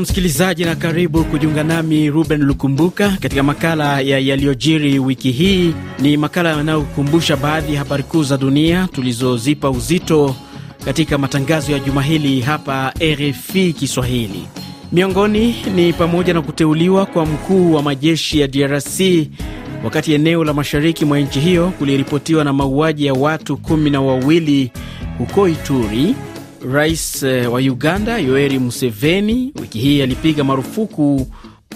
Msikilizaji, na karibu kujiunga nami Ruben Lukumbuka katika makala ya yaliyojiri wiki hii. Ni makala yanayokumbusha baadhi ya habari kuu za dunia tulizozipa uzito katika matangazo ya juma hili hapa RFI Kiswahili. Miongoni ni pamoja na kuteuliwa kwa mkuu wa majeshi ya DRC wakati eneo la mashariki mwa nchi hiyo kuliripotiwa na mauaji ya watu kumi na wawili huko Ituri. Rais eh, wa Uganda Yoweri Museveni wiki hii alipiga marufuku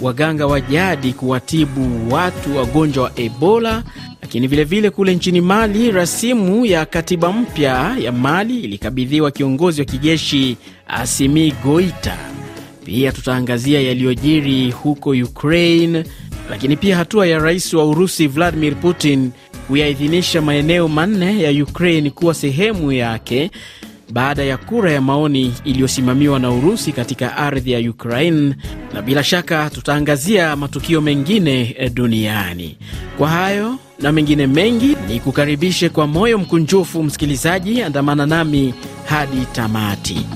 waganga wa jadi kuwatibu watu wagonjwa wa Ebola. Lakini vilevile vile kule nchini Mali, rasimu ya katiba mpya ya Mali ilikabidhiwa kiongozi wa kijeshi Asimi Goita. Pia tutaangazia yaliyojiri huko Ukraine, lakini pia hatua ya rais wa Urusi Vladimir Putin kuyaidhinisha maeneo manne ya Ukraine kuwa sehemu yake baada ya kura ya maoni iliyosimamiwa na Urusi katika ardhi ya Ukraine, na bila shaka tutaangazia matukio mengine eh, duniani. Kwa hayo na mengine mengi, ni kukaribishe kwa moyo mkunjufu msikilizaji, andamana nami hadi tamati.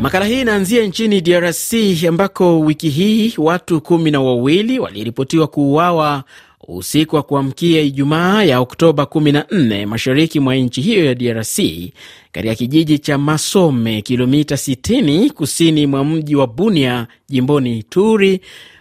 Makala hii inaanzia nchini DRC ambako wiki hii watu kumi na wawili waliripotiwa kuuawa usiku wa kuamkia Ijumaa ya Oktoba 14 mashariki mwa nchi hiyo ya DRC katika kijiji cha Masome, kilomita 60 kusini mwa mji wa Bunia, jimboni Ituri,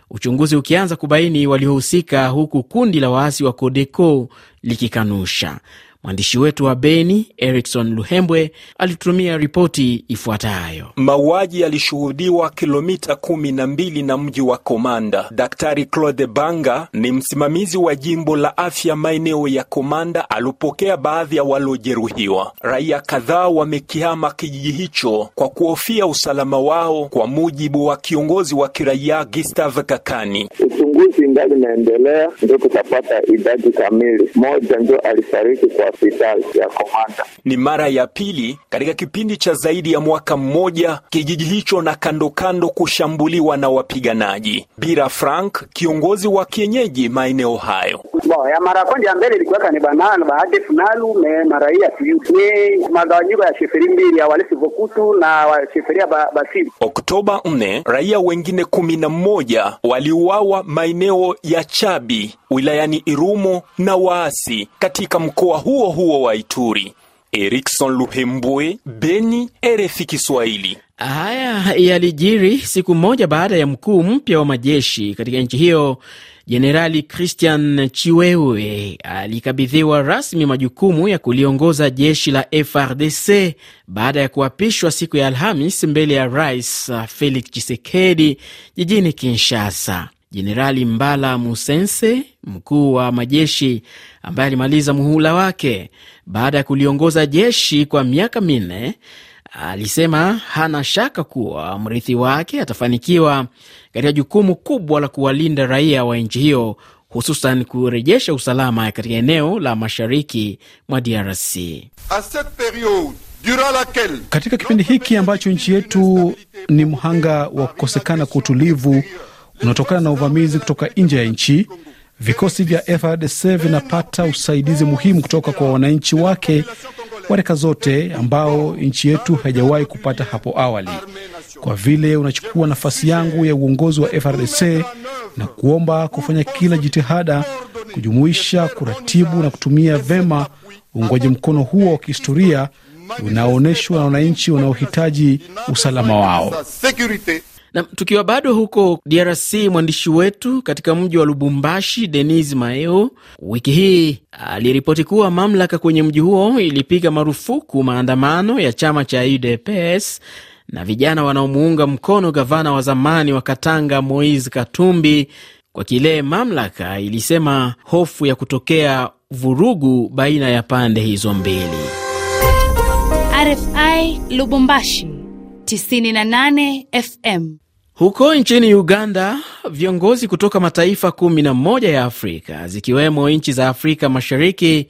uchunguzi ukianza kubaini waliohusika, huku kundi la waasi wa Kodeko likikanusha. Mwandishi wetu wa Beni Erikson Luhembwe alitutumia ripoti ifuatayo. Mauaji yalishuhudiwa kilomita kumi na mbili na mji wa Komanda. Daktari Claude Banga ni msimamizi wa jimbo la afya maeneo ya Komanda, alipokea baadhi ya waliojeruhiwa. Raia kadhaa wamekihama kijiji hicho kwa kuhofia usalama wao, kwa mujibu wa kiongozi wa kiraia Gustave Kakani. Uchunguzi ingali naendelea, ndio tutapata idadi kamili. Moja ndio alifariki kwa hospitali ya Komanda. Ni mara ya pili katika kipindi cha zaidi ya mwaka mmoja kijiji hicho na kando kando kushambuliwa na wapiganaji. Bira Frank, kiongozi wa kienyeji maeneo hayo: Bo, ya mara kwanza mbele ilikuwa ni banana bahade funalu me maraia tuyu ni magawanyiko ya sheferi mbili ya walisi vokutu na sheferia ba, basili. Oktoba 4 raia wengine kumi na mmoja waliuawa maeneo ya Chabi wilayani Irumo na waasi katika mkoa huo huo wa Ituri. Erikson Luhembwe, Beni, RFI Kiswahili. Haya yalijiri siku moja baada ya mkuu mpya wa majeshi katika nchi hiyo Jenerali Christian Chiwewe alikabidhiwa rasmi majukumu ya kuliongoza jeshi la FRDC baada ya kuapishwa siku ya Alhamis mbele ya Rais Felix Tshisekedi jijini Kinshasa. Jenerali Mbala Musense, mkuu wa majeshi ambaye alimaliza muhula wake baada ya kuliongoza jeshi kwa miaka minne, alisema hana shaka kuwa mrithi wake atafanikiwa katika jukumu kubwa la kuwalinda raia wa nchi hiyo, hususan kurejesha usalama katika eneo la mashariki mwa DRC. Katika kipindi hiki ambacho nchi yetu ni mhanga wa kukosekana kwa utulivu unaotokana na uvamizi kutoka nje ya nchi, vikosi vya FARDC vinapata usaidizi muhimu kutoka kwa wananchi wake wa rika zote ambao nchi yetu haijawahi kupata hapo awali. Kwa vile unachukua nafasi yangu ya uongozi wa FARDC na kuomba kufanya kila jitihada kujumuisha, kuratibu na kutumia vema uungwaji mkono huo wa kihistoria unaoonyeshwa na wananchi wanaohitaji usalama wao. Na tukiwa bado huko DRC, mwandishi wetu katika mji wa Lubumbashi, Denis Maeo, wiki hii aliripoti kuwa mamlaka kwenye mji huo ilipiga marufuku maandamano ya chama cha UDPS na vijana wanaomuunga mkono gavana wa zamani wa Katanga Moise Katumbi kwa kile mamlaka ilisema hofu ya kutokea vurugu baina ya pande hizo mbili. RFI Lubumbashi 98 FM. Huko nchini Uganda, viongozi kutoka mataifa 11 ya Afrika zikiwemo nchi za Afrika Mashariki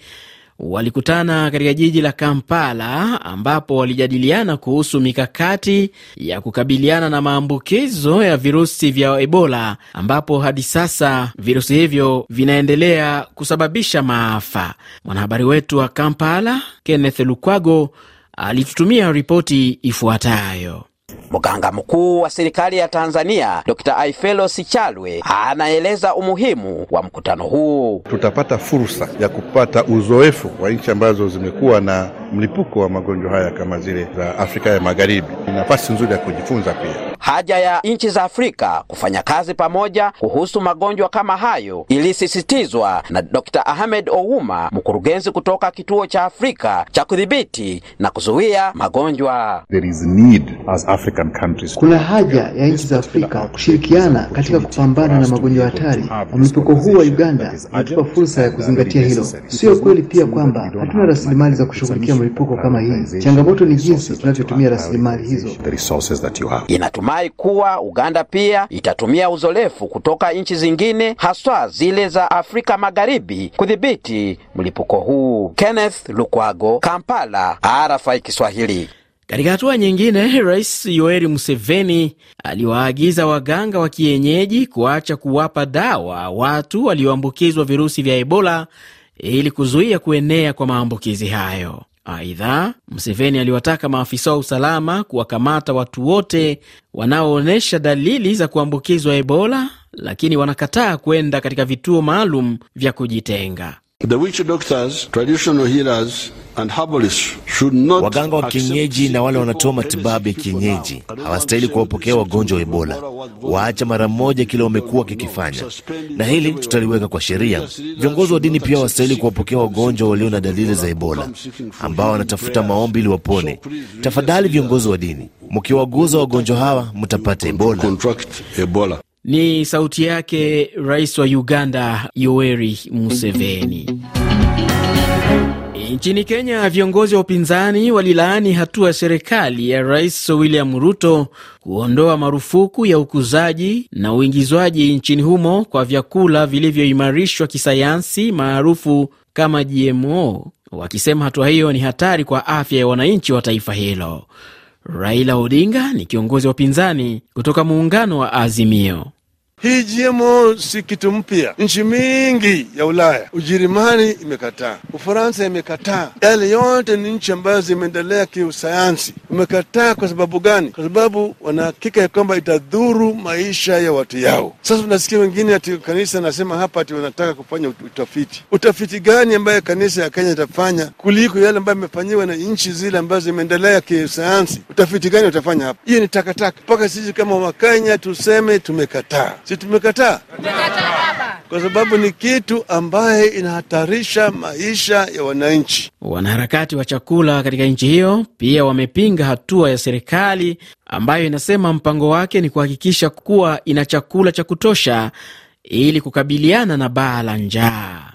walikutana katika jiji la Kampala ambapo walijadiliana kuhusu mikakati ya kukabiliana na maambukizo ya virusi vya Ebola ambapo hadi sasa virusi hivyo vinaendelea kusababisha maafa. Mwanahabari wetu wa Kampala Kenneth Lukwago alitutumia ripoti ifuatayo. Mganga mkuu wa serikali ya Tanzania Dr. Aifelo Sichalwe anaeleza umuhimu wa mkutano huu. Tutapata fursa ya kupata uzoefu wa nchi ambazo zimekuwa na mlipuko wa magonjwa haya kama zile za Afrika ya Magharibi. Ni nafasi nzuri ya kujifunza pia haja ya nchi za Afrika kufanya kazi pamoja kuhusu magonjwa kama hayo ilisisitizwa na Dr. Ahmed Ouma, mkurugenzi kutoka kituo cha Afrika cha kudhibiti na kuzuia magonjwa. There is need as African countries. Kuna haja ya nchi za Afrika kushirikiana katika kupambana na magonjwa hatari, na mlipuko huu wa Uganda unatupa fursa ya kuzingatia hilo. Sio kweli pia kwamba hatuna rasilimali za kushughulikia mlipuko kama hii. Changamoto ni jinsi tunavyotumia rasilimali hizo. Inatumai kuwa Uganda pia itatumia uzoefu kutoka nchi zingine, haswa zile za Afrika Magharibi kudhibiti mlipuko huu. Kenneth Lukwago, Kampala, RFI Kiswahili. Katika hatua nyingine, Rais Yoweri Museveni aliwaagiza waganga wa kienyeji kuacha kuwapa dawa watu walioambukizwa virusi vya Ebola ili kuzuia kuenea kwa maambukizi hayo. Aidha, Museveni aliwataka maafisa wa usalama kuwakamata watu wote wanaoonyesha dalili za kuambukizwa Ebola, lakini wanakataa kwenda katika vituo maalum vya kujitenga. The witch doctors, traditional healers and herbalists should not waganga wa kienyeji na wale wanatoa matibabu ya kienyeji hawastahili kuwapokea wagonjwa wa Ebola. Waacha mara moja kile wamekuwa kikifanya, na hili tutaliweka kwa sheria. Viongozi wa dini pia hawastahili kuwapokea wagonjwa walio na dalili za Ebola ambao wanatafuta maombi ili wapone. Tafadhali viongozi wa dini, mkiwaguza wagonjwa hawa mtapata Ebola. Ni sauti yake Rais wa Uganda Yoweri Museveni. Nchini Kenya, viongozi wa upinzani walilaani hatua ya serikali ya Rais William Ruto kuondoa marufuku ya ukuzaji na uingizwaji nchini humo kwa vyakula vilivyoimarishwa kisayansi maarufu kama GMO, wakisema hatua hiyo ni hatari kwa afya ya wananchi wa taifa hilo. Raila Odinga ni kiongozi wa upinzani kutoka muungano wa Azimio. Hii GMO si kitu mpya. Nchi mingi ya Ulaya, Ujerumani imekataa, Ufaransa imekataa. Yale yote ni nchi ambazo zimeendelea kiusayansi. Umekataa kwa sababu gani? Kwa sababu wanahakika ya kwamba itadhuru maisha ya watu yao. Sasa unasikia wengine ati kanisa anasema hapa ati wanataka kufanya utafiti. Utafiti gani ambayo kanisa ya Kenya itafanya kuliko yale ambayo imefanyiwa na nchi zile ambazo zimeendelea kiusayansi? Utafiti gani utafanya hapa? Hiyo ni takataka. Mpaka sisi kama Wakenya tuseme tumekataa si tumekataa? Kwa sababu ni kitu ambaye inahatarisha maisha ya wananchi. Wanaharakati wa chakula katika nchi hiyo pia wamepinga hatua ya serikali ambayo inasema mpango wake ni kuhakikisha kuwa ina chakula cha kutosha ili kukabiliana na baa la njaa.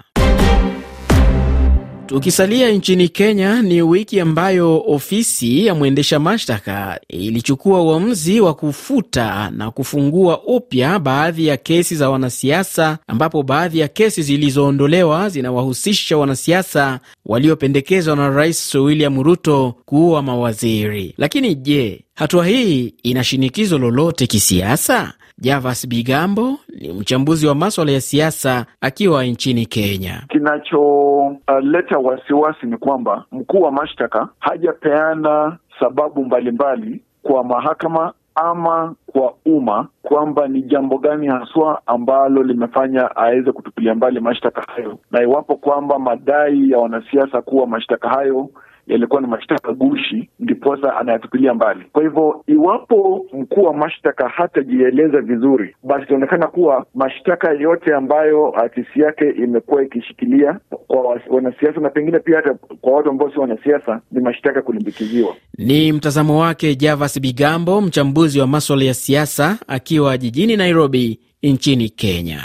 Tukisalia nchini Kenya, ni wiki ambayo ofisi ya mwendesha mashtaka ilichukua uamuzi wa kufuta na kufungua upya baadhi ya kesi za wanasiasa, ambapo baadhi ya kesi zilizoondolewa zinawahusisha wanasiasa waliopendekezwa na Rais William Ruto kuwa mawaziri. Lakini je, hatua hii ina shinikizo lolote kisiasa? Javas Bigambo ni mchambuzi wa maswala ya siasa akiwa nchini Kenya. Kinacholeta uh, wasiwasi ni kwamba mkuu wa mashtaka hajapeana sababu mbalimbali mbali kwa mahakama ama kwa umma kwamba ni jambo gani haswa ambalo limefanya aweze kutupilia mbali mashtaka hayo, na iwapo kwamba madai ya wanasiasa kuwa mashtaka hayo yalikuwa ni mashtaka gushi, ndiposa anayatupilia mbali. Kwa hivyo, iwapo mkuu wa mashtaka hatajieleza vizuri, basi itaonekana kuwa mashtaka yote ambayo afisi yake imekuwa ikishikilia kwa wanasiasa na pengine pia hata kwa watu ambao si wanasiasa ni mashtaka kulimbikiziwa. Ni mtazamo wake Javas Bigambo, mchambuzi wa maswala ya siasa akiwa jijini Nairobi nchini Kenya.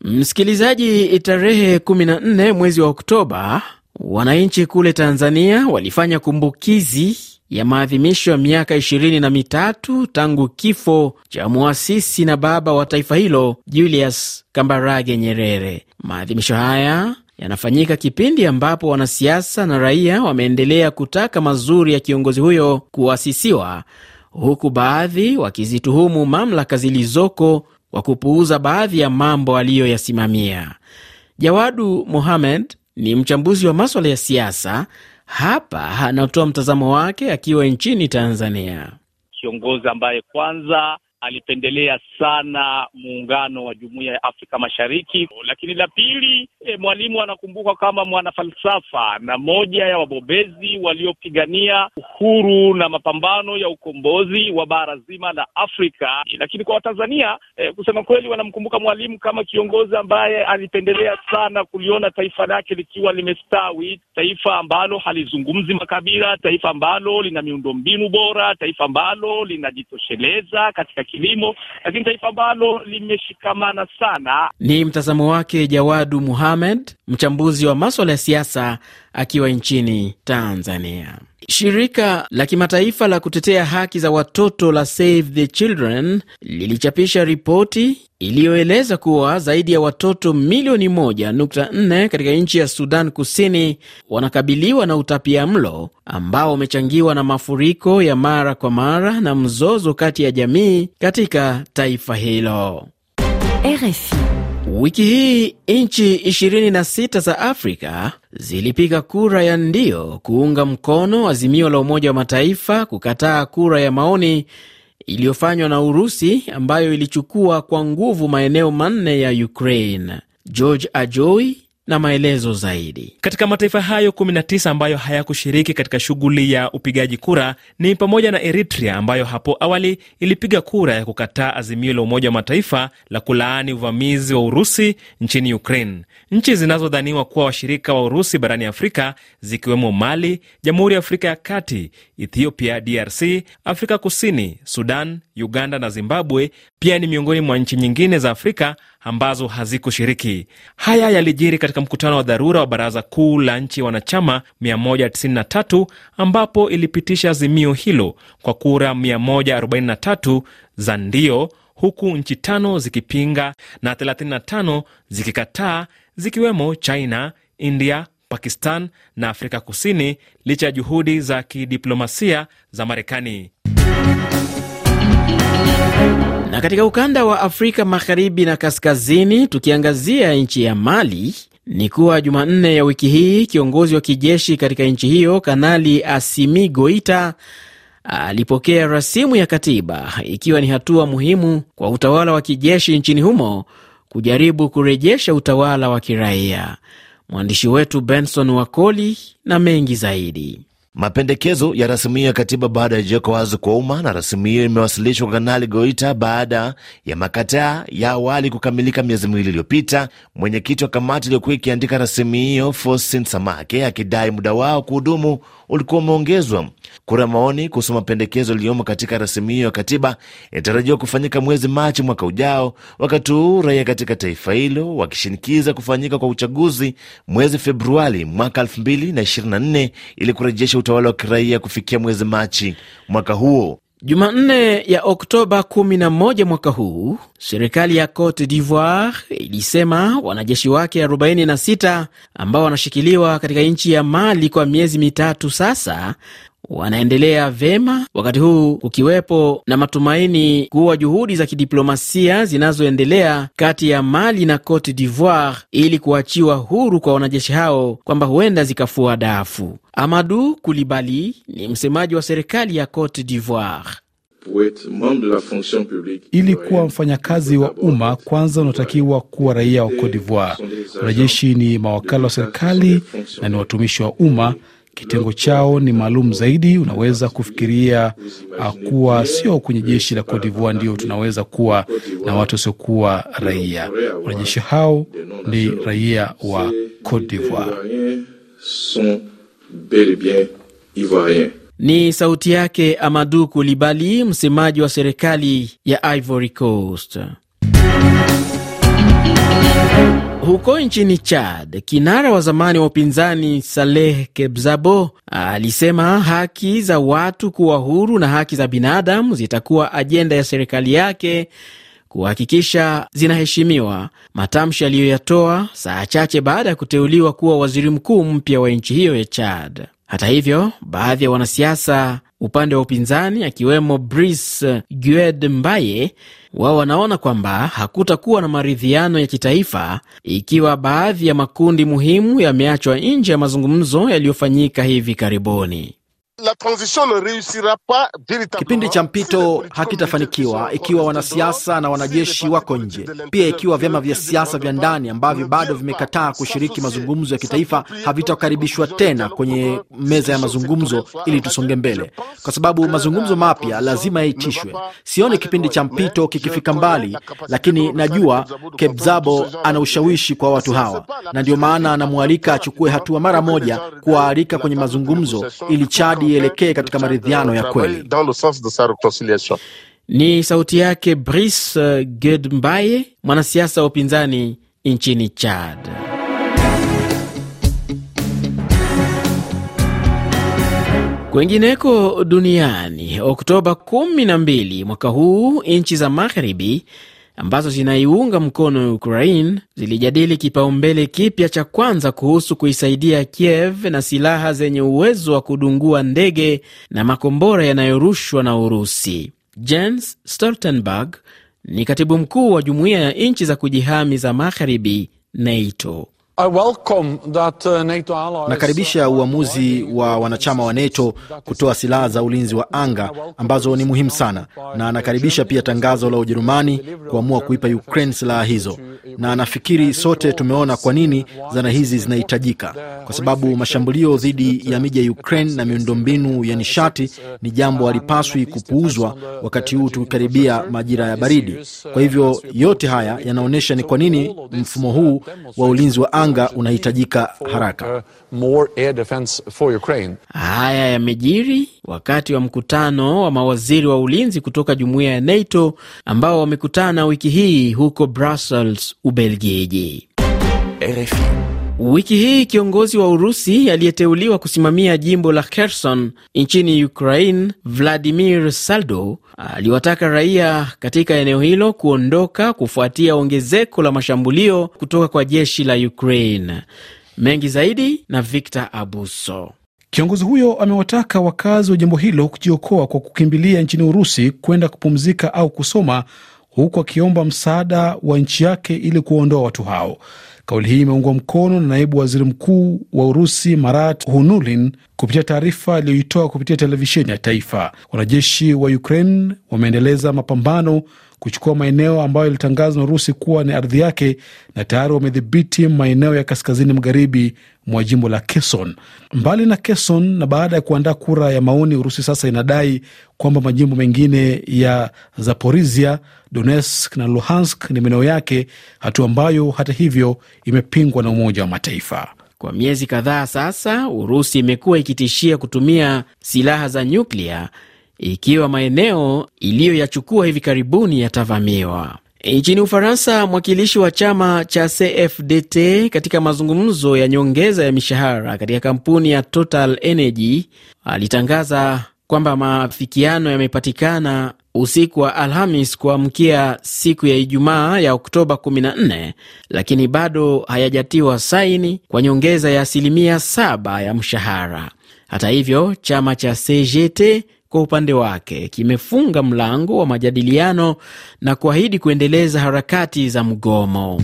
Msikilizaji, tarehe 14 mwezi wa Oktoba Wananchi kule Tanzania walifanya kumbukizi ya maadhimisho ya miaka ishirini na mitatu tangu kifo cha mwasisi na baba wa taifa hilo Julius Kambarage Nyerere. Maadhimisho haya yanafanyika kipindi ambapo wanasiasa na raia wameendelea kutaka mazuri ya kiongozi huyo kuasisiwa, huku baadhi wakizituhumu mamlaka zilizoko kwa kupuuza baadhi ya mambo aliyoyasimamia. Jawadu Mohamed ni mchambuzi wa maswala ya siasa hapa anatoa mtazamo wake akiwa nchini Tanzania. Kiongozi ambaye kwanza alipendelea sana muungano wa jumuiya ya Afrika Mashariki, lakini la pili e, Mwalimu anakumbuka kama mwanafalsafa na moja ya wabobezi waliopigania uhuru na mapambano ya ukombozi wa bara zima la Afrika. Lakini kwa Watanzania e, kusema kweli, wanamkumbuka Mwalimu kama kiongozi ambaye alipendelea sana kuliona taifa lake likiwa limestawi, taifa ambalo halizungumzi makabila, taifa ambalo lina miundombinu bora, taifa ambalo linajitosheleza katika kilimo, lakini taifa ambalo limeshikamana sana. Ni mtazamo wake Jawadu Muhamed, mchambuzi wa maswala ya siasa akiwa nchini Tanzania. Shirika la kimataifa la kutetea haki za watoto la Save the Children lilichapisha ripoti iliyoeleza kuwa zaidi ya watoto milioni 1.4 katika nchi ya Sudan Kusini wanakabiliwa na utapia mlo ambao umechangiwa na mafuriko ya mara kwa mara na mzozo kati ya jamii katika taifa hilo. RFI. Wiki hii nchi 26 za Afrika zilipiga kura ya ndio kuunga mkono azimio la Umoja wa Mataifa kukataa kura ya maoni iliyofanywa na Urusi ambayo ilichukua kwa nguvu maeneo manne ya Ukraine. George Ajoi na maelezo zaidi. Katika mataifa hayo 19 ambayo hayakushiriki katika shughuli ya upigaji kura ni pamoja na Eritrea ambayo hapo awali ilipiga kura ya kukataa azimio la Umoja wa Mataifa la kulaani uvamizi wa Urusi nchini Ukraine. Nchi zinazodhaniwa kuwa washirika wa Urusi barani Afrika zikiwemo Mali, Jamhuri ya Afrika ya Kati, Ethiopia, DRC, Afrika Kusini, Sudan, Uganda na Zimbabwe pia ni miongoni mwa nchi nyingine za Afrika ambazo hazikushiriki. Haya yalijiri katika mkutano wa dharura wa Baraza Kuu la nchi wanachama 193 ambapo ilipitisha azimio hilo kwa kura 143 za ndio, huku nchi tano zikipinga na 35 zikikataa, zikiwemo China, India, Pakistan na Afrika Kusini, licha ya juhudi za kidiplomasia za Marekani. Na katika ukanda wa Afrika magharibi na kaskazini, tukiangazia nchi ya Mali, ni kuwa Jumanne ya wiki hii kiongozi wa kijeshi katika nchi hiyo Kanali Asimi Goita alipokea rasimu ya katiba, ikiwa ni hatua muhimu kwa utawala wa kijeshi nchini humo kujaribu kurejesha utawala wa kiraia. Mwandishi wetu Benson Wakoli na mengi zaidi. Mapendekezo ya rasimu hiyo ya katiba baada ya jeko wazi kwa umma, na rasimu hiyo imewasilishwa kwa Kanali Goita baada ya makataa ya awali kukamilika miezi miwili iliyopita. Mwenyekiti wa kamati iliyokuwa ikiandika rasimu hiyo Faustin Samake akidai muda wao kuhudumu ulikuwa umeongezwa. Kura maoni kuhusu mapendekezo yaliyomo katika rasimu hiyo ya katiba inatarajiwa kufanyika mwezi Machi mwaka ujao, wakati huu raia katika taifa hilo wakishinikiza kufanyika kwa uchaguzi mwezi Februari mwaka 2024 ili kurejesha utawala wa kiraia kufikia mwezi Machi mwaka huo. Jumanne ya Oktoba 11 mwaka huu, serikali ya Cote d'Ivoire ilisema wanajeshi wake 46 ambao wanashikiliwa katika nchi ya Mali kwa miezi mitatu sasa wanaendelea vema, wakati huu kukiwepo na matumaini kuwa juhudi za kidiplomasia zinazoendelea kati ya Mali na Cote d'Ivoire ili kuachiwa huru kwa wanajeshi hao kwamba huenda zikafua dafu. Amadu Kulibali ni msemaji wa serikali ya Cote d'Ivoire. Ili kuwa mfanyakazi wa umma, kwanza unatakiwa kuwa raia wa Cote d'Ivoire. Wanajeshi ni mawakala wa serikali na ni watumishi wa umma. Kitengo chao ni maalum zaidi. Unaweza kufikiria uh, kuwa sio kwenye jeshi la Cote d'Ivoire ndio tunaweza kuwa na watu wasiokuwa raia. Wanajeshi hao ni raia wa Cote d'Ivoire. Ni sauti yake Amadou Kulibali, msemaji wa serikali ya Ivory Coast. Huko nchini Chad, kinara wa zamani wa upinzani Saleh Kebzabo alisema haki za watu kuwa huru na haki za binadamu zitakuwa ajenda ya serikali yake kuhakikisha zinaheshimiwa, matamshi aliyoyatoa saa chache baada ya kuteuliwa kuwa waziri mkuu mpya wa nchi hiyo ya Chad. Hata hivyo, baadhi ya wanasiasa upande wa upinzani akiwemo Brice Gued Mbaye, wao wanaona kwamba hakutakuwa na maridhiano ya kitaifa ikiwa baadhi ya makundi muhimu yameachwa nje ya mazungumzo yaliyofanyika hivi karibuni. Kipindi cha mpito hakitafanikiwa ikiwa wanasiasa na wanajeshi wako nje, pia ikiwa vyama vya siasa vya ndani ambavyo bado vimekataa kushiriki mazungumzo ya kitaifa havitakaribishwa tena kwenye meza ya mazungumzo ili tusonge mbele, kwa sababu mazungumzo mapya lazima yaitishwe. Sioni kipindi cha mpito kikifika mbali, lakini najua Kebzabo ana ushawishi kwa watu hawa, na ndio maana anamwalika achukue hatua mara moja kuwaalika kwenye mazungumzo ili Chadi ielekee katika maridhiano ya kweli. Ni sauti yake Brice Gedmbaye, mwanasiasa wa upinzani nchini Chad. Kwengineko duniani, Oktoba 12 mwaka huu, nchi za magharibi ambazo zinaiunga mkono Ukraine zilijadili kipaumbele kipya cha kwanza kuhusu kuisaidia Kiev na silaha zenye uwezo wa kudungua ndege na makombora yanayorushwa na Urusi. Jens Stoltenberg ni katibu mkuu wa jumuiya ya nchi za kujihami za magharibi NATO. Nakaribisha uamuzi wa wanachama wa NATO kutoa silaha za ulinzi wa anga ambazo ni muhimu sana, na nakaribisha pia tangazo la Ujerumani kuamua kuipa Ukraine silaha hizo, na nafikiri sote tumeona kwa nini zana hizi zinahitajika, kwa sababu mashambulio dhidi ya miji ya Ukraine na miundombinu ya nishati ni jambo halipaswi kupuuzwa wakati huu tukikaribia majira ya baridi. Kwa hivyo yote haya yanaonyesha ni kwa nini mfumo huu wa ulinzi wa anga unahitajika haraka. Haya yamejiri wakati wa mkutano wa mawaziri wa ulinzi kutoka jumuiya ya NATO ambao wamekutana wiki hii huko Brussels, Ubelgiji. RFI. Wiki hii kiongozi wa Urusi aliyeteuliwa kusimamia jimbo la Kherson nchini Ukraine, Vladimir Saldo, aliwataka raia katika eneo hilo kuondoka kufuatia ongezeko la mashambulio kutoka kwa jeshi la Ukraine. Mengi zaidi na Victor Abuso. Kiongozi huyo amewataka wakazi wa jimbo hilo kujiokoa kwa kukimbilia nchini Urusi kwenda kupumzika au kusoma, huku akiomba msaada wa nchi yake ili kuwaondoa watu hao. Kauli hii imeungwa mkono na naibu waziri mkuu wa Urusi Marat Hunulin kupitia taarifa aliyoitoa kupitia televisheni ya taifa. Wanajeshi wa Ukraine wameendeleza mapambano kuchukua maeneo ambayo yalitangazwa na Urusi kuwa ni ardhi yake na tayari wamedhibiti maeneo ya kaskazini magharibi mwa jimbo la Kherson. Mbali na Kherson, na baada ya kuandaa kura ya maoni, Urusi sasa inadai kwamba majimbo mengine ya Zaporizhia, Donetsk na Luhansk ni maeneo yake, hatua ambayo hata hivyo imepingwa na Umoja wa Mataifa. Kwa miezi kadhaa sasa, Urusi imekuwa ikitishia kutumia silaha za nyuklia ikiwa maeneo iliyoyachukua hivi karibuni yatavamiwa. Nchini Ufaransa, mwakilishi wa chama cha CFDT katika mazungumzo ya nyongeza ya mishahara katika kampuni ya Total Energy alitangaza kwamba maafikiano yamepatikana usiku wa Alhamis kuamkia siku ya Ijumaa ya Oktoba 14, lakini bado hayajatiwa saini kwa nyongeza ya asilimia 7 ya mshahara. Hata hivyo, chama cha CGT kwa upande wake kimefunga mlango wa majadiliano na kuahidi kuendeleza harakati za mgomo.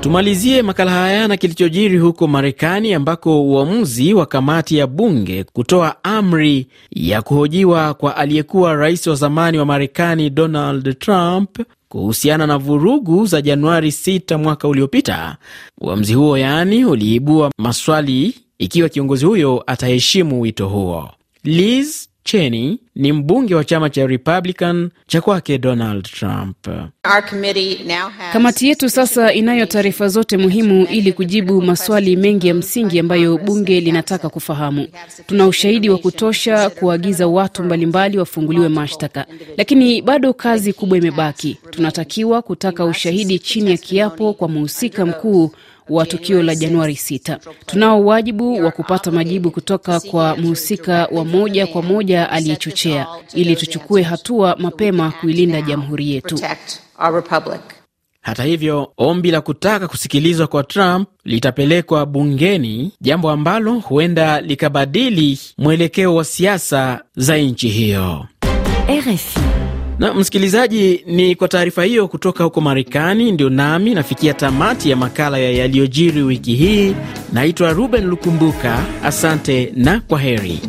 Tumalizie makala haya na kilichojiri huko Marekani, ambako uamuzi wa kamati ya bunge kutoa amri ya kuhojiwa kwa aliyekuwa rais wa zamani wa Marekani Donald Trump kuhusiana na vurugu za Januari 6 mwaka uliopita. Uamuzi huo yaani uliibua maswali ikiwa kiongozi huyo ataheshimu wito huo. Liz Cheney ni mbunge wa chama cha Republican cha kwake Donald Trump. Kamati yetu sasa inayo taarifa zote muhimu ili kujibu maswali mengi ya msingi ambayo bunge linataka kufahamu. Tuna ushahidi wa kutosha kuagiza watu mbalimbali wafunguliwe mashtaka, lakini bado kazi kubwa imebaki. Tunatakiwa kutaka ushahidi chini ya kiapo kwa mhusika mkuu wa tukio la Januari 6. Tunao wajibu wa kupata majibu kutoka kwa mhusika wa moja kwa moja aliyechochea, ili tuchukue hatua mapema kuilinda jamhuri yetu. Hata hivyo, ombi la kutaka kusikilizwa kwa Trump litapelekwa bungeni, jambo ambalo huenda likabadili mwelekeo wa siasa za nchi hiyo. RFI. Na msikilizaji, ni kwa taarifa hiyo kutoka huko Marekani ndio nami nafikia tamati ya makala ya yaliyojiri wiki hii. Naitwa Ruben Lukumbuka, asante na kwa heri.